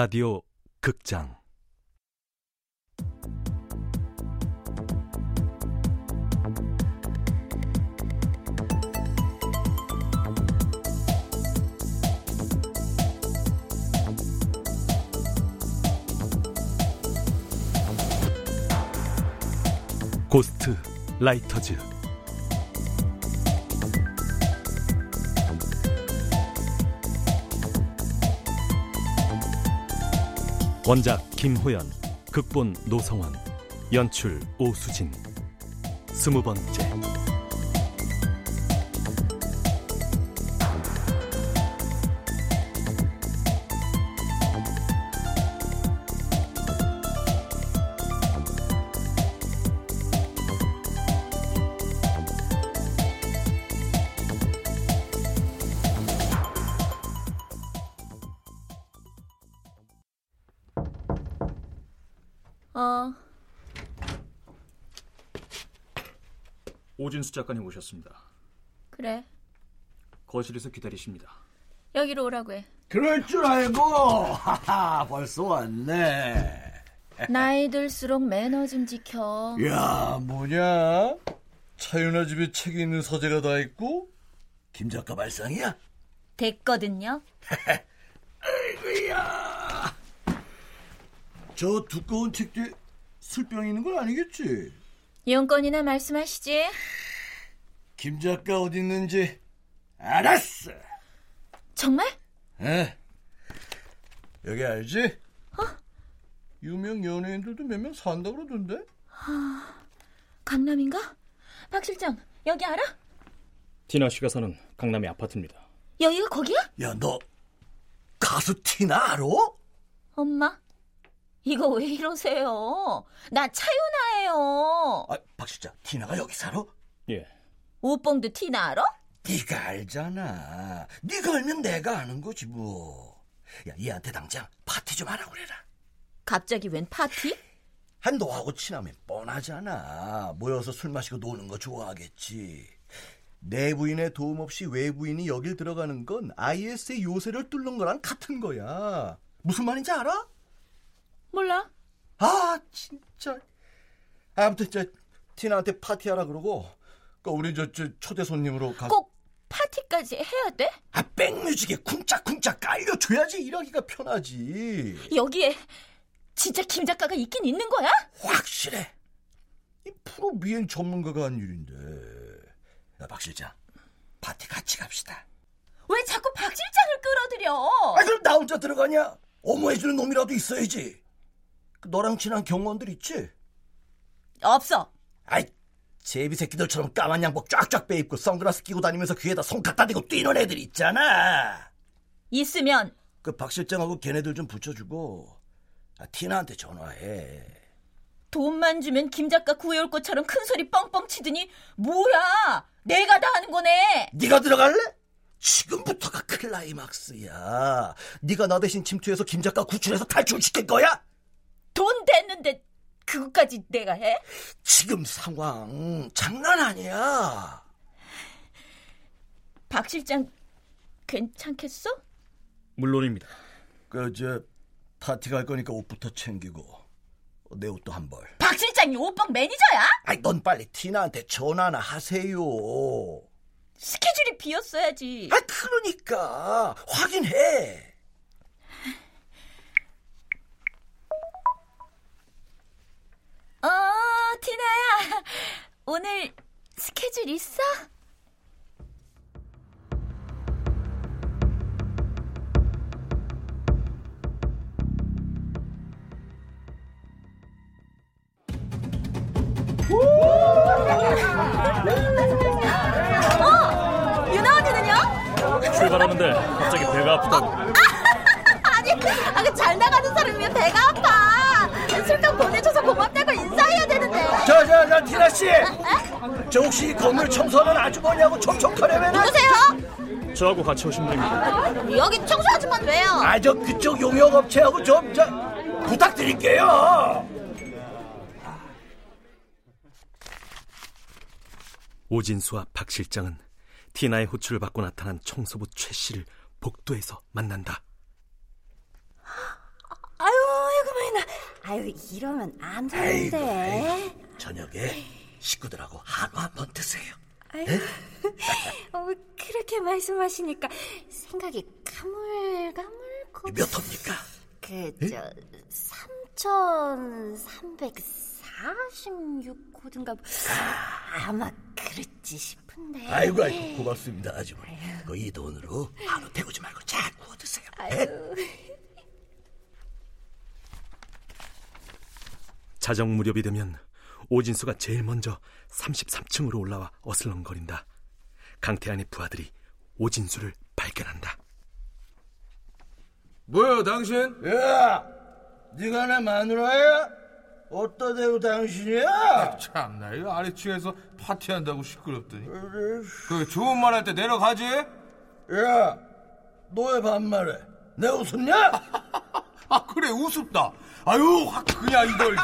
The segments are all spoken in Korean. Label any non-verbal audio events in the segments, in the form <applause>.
라디오 극장. 고스트 라이터즈 원작 김호연 극본 노성원 연출 오수진. 스무 번째 오진수 작가님 오셨습니다. 그래. 거실에서 기다리십니다. 여기로 오라고 해. 그럴 줄 알고 하하 벌써 왔네. 나이 들수록 매너 좀 지켜. 야 뭐냐? 차윤아 집에 책이 있는 서재가 다 있고 김 작가 발상이야? 됐거든요. 아이고야. 저 두꺼운 책들 술병 있는 건 아니겠지? 이용건이나 말씀하시지. 김 작가 어디 있는지 알았어. 정말? 에? 여기 알지? 유명 연예인들도 몇 명 산다 그러던데? 강남인가? 박 실장, 여기 알아? 티나 씨가 사는 강남의 아파트입니다. 여기가 거기야? 야 너 가수 티나 알아? 엄마, 이거 왜 이러세요? 나 차 윤아예요. 아, 박 실장 티나가 여기 살아? 예. 오뽕도 티나 알아? 네가 알잖아. 네가 알면 내가 아는 거지 뭐. 야 얘한테 당장 파티 좀 하라고 그래라. 갑자기 웬 파티? 한 너하고 친하면 뻔하잖아. 모여서 술 마시고 노는 거 좋아하겠지. 내부인의 도움 없이 외부인이 여길 들어가는 건 IS의 요새를 뚫는 거랑 같은 거야. 무슨 말인지 알아? 몰라. 아 진짜. 아무튼 저 티나한테 파티하라 그러고 그 우리 저, 저 초대 손님으로 가. 꼭 파티까지 해야 돼? 아 백뮤직에 쿵짝쿵짝 깔려줘야지 일하기가 편하지. 여기에 진짜 김 작가가 있긴 있는 거야? 확실해. 이 프로 미행 전문가가 한 일인데. 야, 박 실장, 파티 같이 갑시다. 왜 자꾸 박 실장을 끌어들여? 아, 그럼 나 혼자 들어가냐? 어머해주는 놈이라도 있어야지. 그 너랑 친한 경호원들 있지? 없어. 아이, 제비 새끼들처럼 까만 양복 쫙쫙 빼입고 선글라스 끼고 다니면서 귀에다 손 갖다 대고 뛰는 애들 있잖아. 있으면 그 박 실장하고 걔네들 좀 붙여주고 아, 티나한테 전화해. 돈만 주면 김 작가 구해올 것처럼 큰 소리 뻥뻥 치더니 뭐야? 내가 다 하는 거네. 네가 들어갈래? 지금부터가 클라이막스야. 네가 나 대신 침투해서 김 작가 구출해서 탈출시킬 거야? 돈 됐는데 그것까지 내가 해? 지금 상황 장난 아니야. 박 실장 괜찮겠어? 물론입니다. 그저 파티 갈 거니까 옷부터 챙기고 내 옷도 한 벌. 박 실장이 오빵 매니저야? 아이 넌 빨리 티나한테 전화나 하세요. 스케줄이 비었어야지. 아 그러니까 확인해. 어, 티나야. <laughs> 오늘 스케줄 있어? 어, 유나 언니는요? 출발하는데 갑자기 배가 아프다고. <laughs> 아니, 아, 그잘 나가는 사람이면 배가 아파. 술값 보내줘서 고맙다고 인사해야 되는데. 저 저 저 티나 씨. 저 혹시 건물 청소하는 아주머니하고 촉촉하려면 누구세요? 저하고 같이 오신 분입니다. 여기 청소 아줌마는 왜요? 아 저 그쪽 용역 업체하고 좀 저 부탁드릴게요. 오진수와 박 실장은 티나의 호출을 받고 나타난 청소부 최 씨를 복도에서 만난다. 아유 이러면 안 되는데. 저녁에 식구들하고 한우 한번 드세요. 아유, <laughs> 어, 그렇게 말씀하시니까 생각이 가물가물고. 몇 호입니까? 그저 3,346호든가 아마 그랬지 싶은데. 아이고, 아이고, 고맙습니다, 아주머니. 그이 돈으로 한우 태우지 말고 잘 구워 드세요. 아유. 자정 무렵이 되면 오진수가 제일 먼저 33층으로 올라와 어슬렁거린다. 강태한의 부하들이 오진수를 발견한다. 뭐야 당신? 야, 네가 내 마누라야? 어따 대고 당신이야? 참나 이 아래층에서 파티한다고 시끄럽더니 그 좋은 말 할 때 내려가지? 야, 너왜 반말해? 내 웃었냐? <laughs> 아 그래 우습다 아유 확 그냥 이걸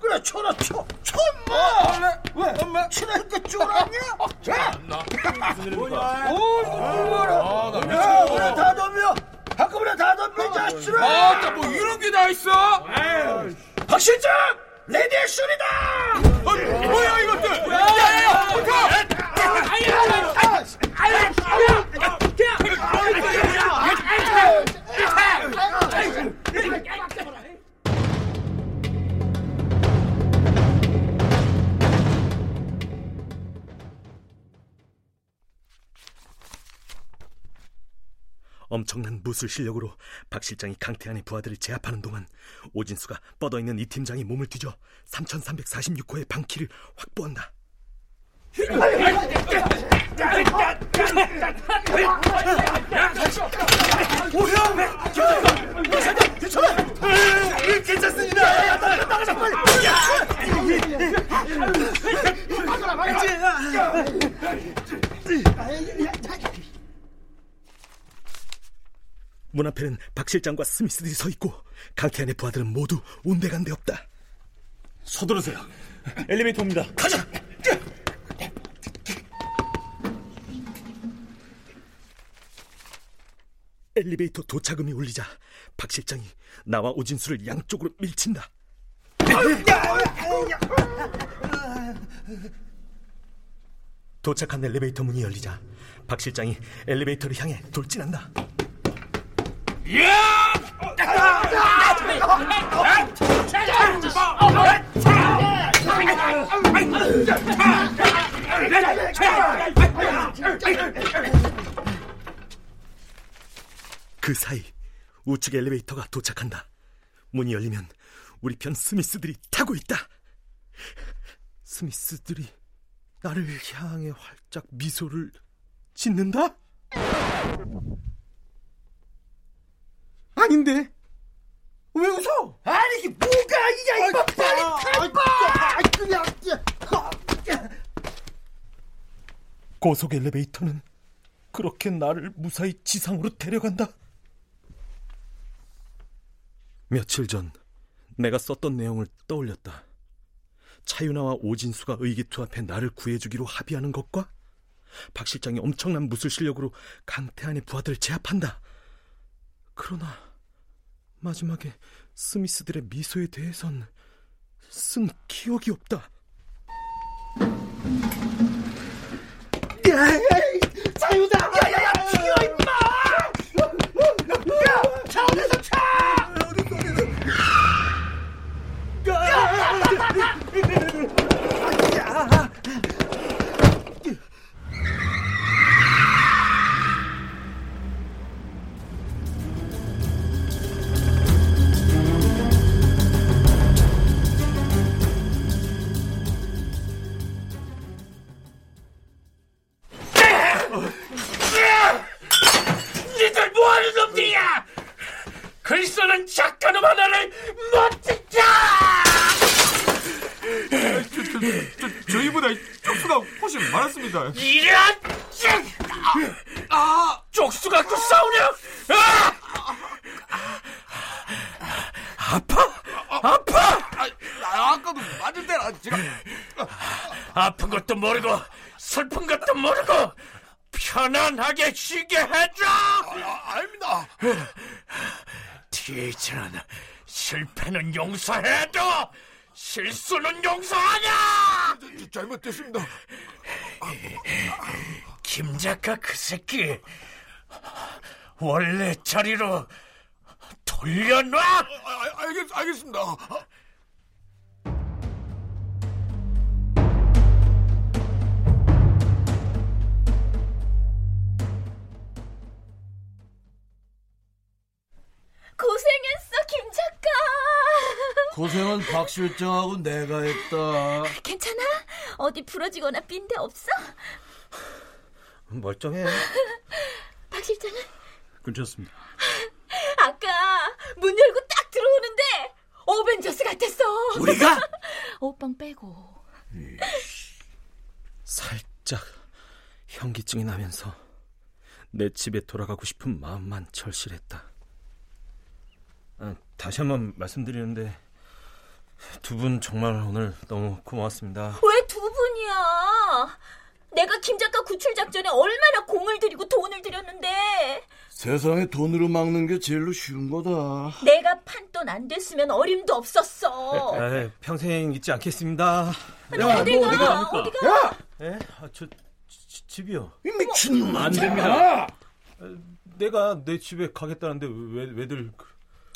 그래, 쳐라, 쳐, 쳐, 인마! 왜? 엄마? 치라니까 쫄았냐? 자, 뭐냐? 뭐라? 아나 야, 미쳐 그래, 다 덤벼! 한꺼번에 다 덤벼, 이 자식들아! 아뭐 이런 게 다 있어? 박 실장! 레디 액션이다! 아, 뭐야 이것들? 야야야! 엄청난 무술 실력으로 박 실장이 강태한의 부하들을 제압하는 동안 오진수가 뻗어있는 이 팀장이 몸을 뒤져 3346호의 방키를 확보한다. 문 앞에는 박 실장과 스미스들이 서 있고 강태한의 부하들은 모두 온데간데 없다. 서두르세요. 엘리베이터입니다. 가자! 엘리베이터 도착음이 울리자 박 실장이 나와 오진수를 양쪽으로 밀친다. 도착한 엘리베이터 문이 열리자 박 실장이 엘리베이터를 향해 돌진한다. 그 사이 우측 엘리베이터가 도착한다. 문이 열리면 우리 편 스미스들이 타고 있다. 스미스들이 나를 향해 활짝 미소를 짓는다? 아닌데? 왜 웃어? 아니, 이게 뭐가 아니냐, 이거 빨리 탈 고속 엘리베이터는 그렇게 나를 무사히 지상으로 데려간다. 며칠 전 내가 썼던 내용을 떠올렸다. 차윤아와 오진수가 의기투합해 나를 구해주기로 합의하는 것과 박 실장이 엄청난 무술 실력으로 강태한의 부하들을 제압한다. 그러나 마지막에 스미스들의 미소에 대해선 쓴 기억이 없다. 아픈 것도 모르고 슬픈 것도 모르고 편안하게 쉬게 해줘! 아, 아닙니다. 티처는 실패는 용서해도 실수는 용서하냐! 잘못됐습니다. 김 작가 그 새끼 원래 자리로 돌려놔! 아, 아, 알겠, 알겠습니다. 고생했어, 김 작가. 고생은 박 실장하고 내가 했다. 괜찮아? 어디 부러지거나 삔 데 없어? 멀쩡해. <laughs> 박 실장은? 괜찮습니다. 아까 문 열고 딱 들어오는데 어벤져스 같았어. 우리가? <laughs> 오빵 빼고. 살짝 현기증이 나면서 내 집에 돌아가고 싶은 마음만 절실했다. 아, 다시 한번 말씀드리는데 두 분 정말 오늘 너무 고마웠습니다. 왜 두 분이야? 내가 김 작가 구출 작전에 얼마나 공을 들이고 돈을 들였는데 세상에 돈으로 막는 게 제일로 쉬운 거다. 내가 판돈 안 됐으면 어림도 없었어. 에이, 평생 잊지 않겠습니다. 야, 어디가? 너 어디가? 어디가? 야! 에? 아, 저 지- 집이요. 이 미친놈 안 됩니다. 내가 내 집에 가겠다는데 왜 왜들 그-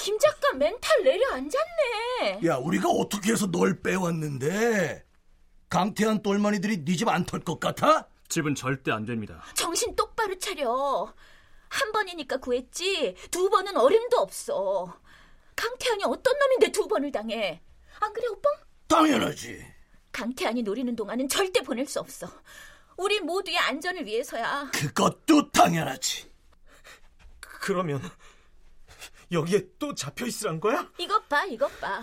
김 작가 멘탈 내려앉았네. 야, 우리가 어떻게 해서 널 빼왔는데? 강태한 똘마니들이 네 집 안 털 것 같아? 집은 절대 안 됩니다. 정신 똑바로 차려. 한 번이니까 구했지 두 번은 어림도 없어. 강태환이 어떤 놈인데 두 번을 당해. 안 그래 오빠? 당연하지. 강태환이 노리는 동안은 절대 보낼 수 없어. 우리 모두의 안전을 위해서야. 그것도 당연하지. 그러면 여기에 또 잡혀 있으란 거야? 이것 봐, 이것 봐.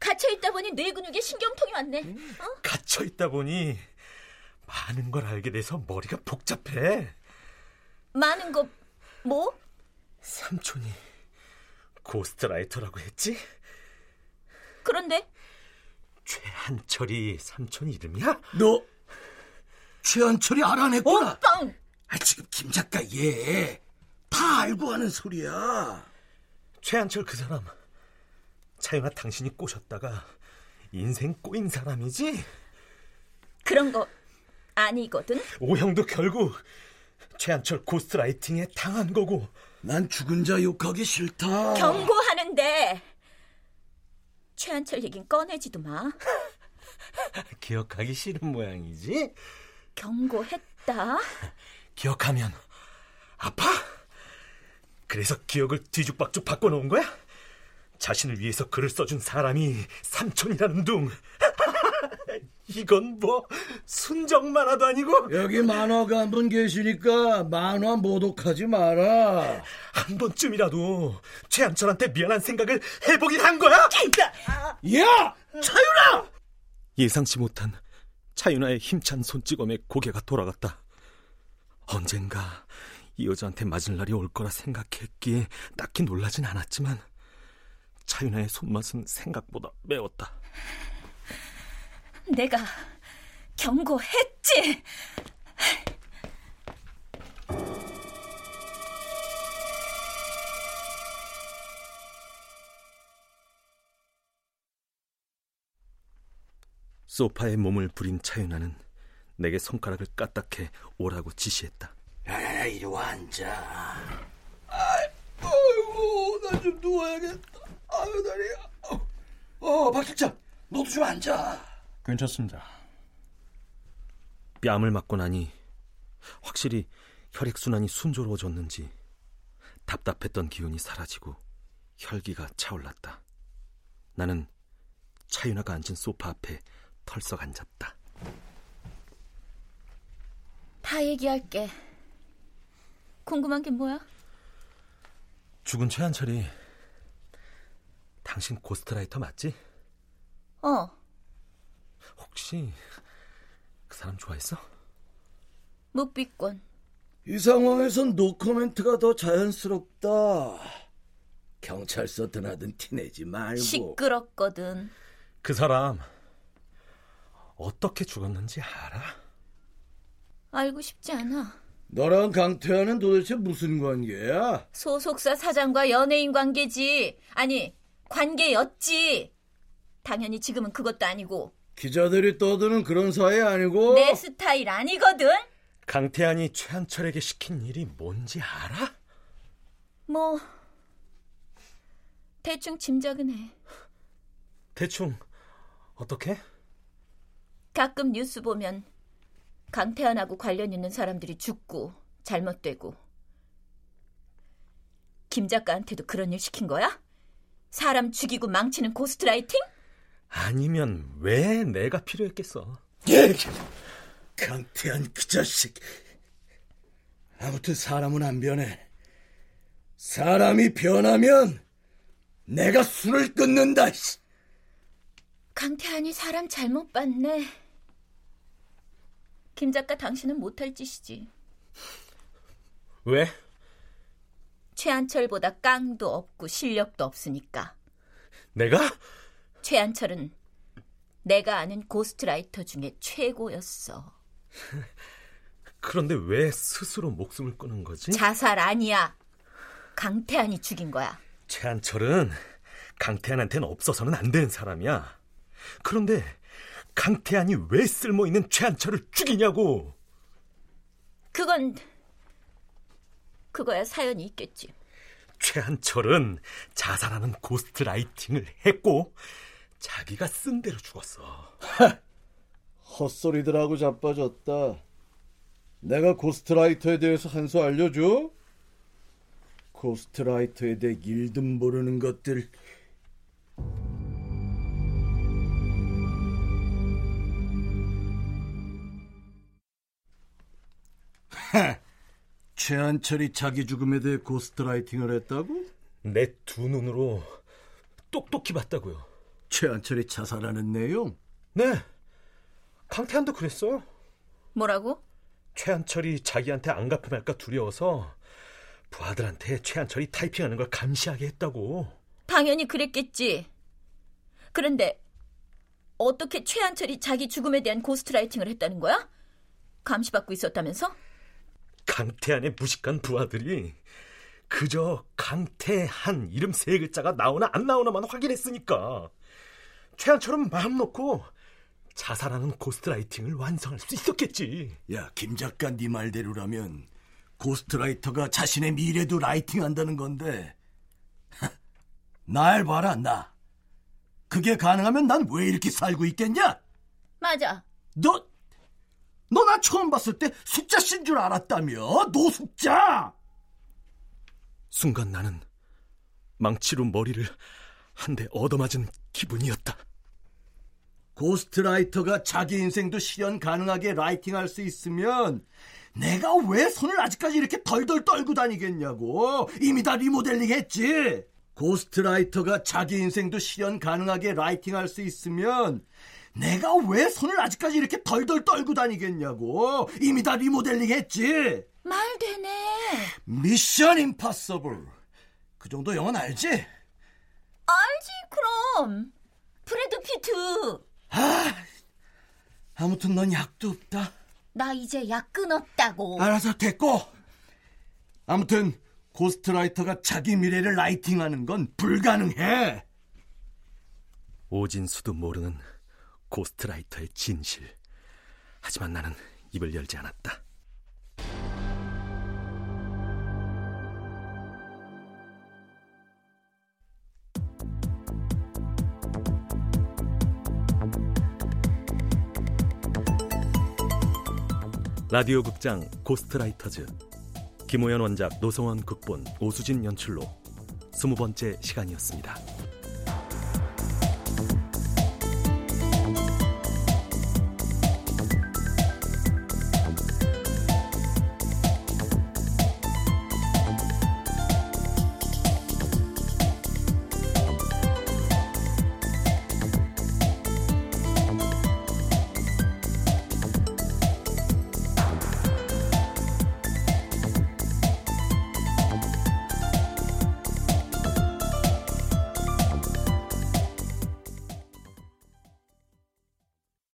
갇혀 있다 보니 뇌 근육에 신경통이 왔네. 어? 갇혀 있다 보니 많은 걸 알게 돼서 머리가 복잡해. 많은 거 뭐? 삼촌이 Ghostwriter라고 했지? 그런데 최한철이 삼촌 이름이야? 너 최한철이 알아냈구나. 오빠! 아, 지금 김 작가 얘 다 알고 하는 소리야. 최한철 그 사람 차윤아 당신이 꼬셨다가 인생 꼬인 사람이지? 그런 거 아니거든. 오형도 결국 최한철 고스트라이팅에 당한 거고 난 죽은 자 욕하기 싫다. 경고하는데 최한철 얘긴 꺼내지도 마. <laughs> 기억하기 싫은 모양이지? 경고했다. <laughs> 기억하면 아파? 그래서 기억을 뒤죽박죽 바꿔놓은 거야? 자신을 위해서 글을 써준 사람이 삼촌이라는 둥. <laughs> 이건 뭐 순정 만화도 아니고 여기 만화가 한 분 계시니까 만화 모독하지 마라. 한 번쯤이라도 최한철한테 미안한 생각을 해보긴 한 거야? 야! 차윤아! 예상치 못한 차윤아의 힘찬 손찌검에 고개가 돌아갔다. 언젠가 이 여자한테 맞을 날이 올 거라 생각했기에 딱히 놀라진 않았지만 차윤아의 손맛은 생각보다 매웠다. 내가 경고했지. 소파에 몸을 부린 차윤아는 내게 손가락을 까딱해 오라고 지시했다. 이리 와 앉아. 아이고 나 좀 누워야겠다. 아유 다리야. 어, 박 실장 너도 좀 앉아. 괜찮습니다. 뺨을 맞고 나니 확실히 혈액순환이 순조로워졌는지 답답했던 기운이 사라지고 혈기가 차올랐다. 나는 차윤아가 앉은 소파 앞에 털썩 앉았다. 다 얘기할게. 궁금한 게 뭐야? 죽은 최한철이 당신 고스트라이터 맞지? 어, 혹시 그 사람 좋아했어? 묵비권. 이 상황에선 노코멘트가 더 자연스럽다. 경찰서 드나든 티내지 말고. 시끄럽거든. 그 사람 어떻게 죽었는지 알아? 알고 싶지 않아. 너랑 강태환은 도대체 무슨 관계야? 소속사 사장과 연예인 관계지. 아니, 관계였지. 당연히 지금은 그것도 아니고. 기자들이 떠드는 그런 사이 아니고 내 스타일 아니거든. 강태환이 최한철에게 시킨 일이 뭔지 알아? 뭐 대충 짐작은 해. 대충 어떻게? 가끔 뉴스 보면 강태환하고 관련 있는 사람들이 죽고 잘못되고 김 작가한테도 그런 일 시킨 거야? 사람 죽이고 망치는 ghostwriting? 아니면 왜 내가 필요했겠어? 예, 강태한 그 자식. 아무튼 사람은 안 변해. 사람이 변하면 내가 술을 끊는다. 강태환이 사람 잘못 봤네. 김 작가 당신은 못할 짓이지. 왜? 최한철보다 깡도 없고 실력도 없으니까. 내가? 최한철은 내가 아는 고스트라이터 중에 최고였어. <laughs> 그런데 왜 스스로 목숨을 끊은 거지? 자살 아니야. 강태환이 죽인 거야. 최한철은 강태환한테는 없어서는 안 되는 사람이야. 그런데 강태환이 왜 쓸모있는 최한철을 죽이냐고. 그건 그거야 사연이 있겠지. 최한철은 자살하는 고스트라이팅을 했고 자기가 쓴 대로 죽었어. 헛소리들 하고 자빠졌다. 내가 고스트라이터에 대해서 한 수 알려줘? Ghostwriter에 대해 일도 모르는 것들. 최한철이 자기 죽음에 대해 ghostwriting을 했다고? 내 두 눈으로 똑똑히 봤다고요. 최한철이 자살하는 내용? 네. 강태환도 그랬어요. 뭐라고? 최한철이 자기한테 안 갚음할까 두려워서 부하들한테 최한철이 타이핑하는 걸 감시하게 했다고. 당연히 그랬겠지. 그런데 어떻게 최한철이 자기 죽음에 대한 고스트라이팅을 했다는 거야? 감시받고 있었다면서? 강태한의 무식한 부하들이 그저 강태한 이름 세 글자가 나오나 안 나오나만 확인했으니까 최한철은 마음 놓고 자살하는 ghostwriting을 완성할 수 있었겠지. 야, 김 작가 네 말대로라면 ghostwriter가 자신의 미래도 writing한다는 건데 <laughs> 날 봐라, 나. 그게 가능하면 난 왜 이렇게 살고 있겠냐? 맞아. 너, 너 나 처음 봤을 때 노숙자인 줄 알았다며? 노숙자! 순간 나는 망치로 머리를 한 대 얻어맞은 기분이었다. ghostwriter가 자기 인생도 실현 가능하게 writing할 수 있으면 내가 왜 손을 아직까지 이렇게 덜덜 떨고 다니겠냐고. 이미 다 리모델링 했지. ghostwriter가 자기 인생도 실현 가능하게 writing할 수 있으면 내가 왜 손을 아직까지 이렇게 덜덜 떨고 다니겠냐고. 이미 다 리모델링 했지. 말 되네. 미션 임파서블. 그 정도 영화는 알지? 알지 그럼. 브래드 피트. 아, 아무튼 넌 약도 없다. 나 이제 약 끊었다고. 알아서 됐고. 아무튼 ghostwriter가 자기 미래를 writing하는 건 불가능해. 오진수도 모르는 ghostwriter의 진실. 하지만 나는 입을 열지 않았다. 라디오 극장 고스트라이터즈 김호연 원작 노성원 극본 오수진 연출로 스무 번째 시간이었습니다.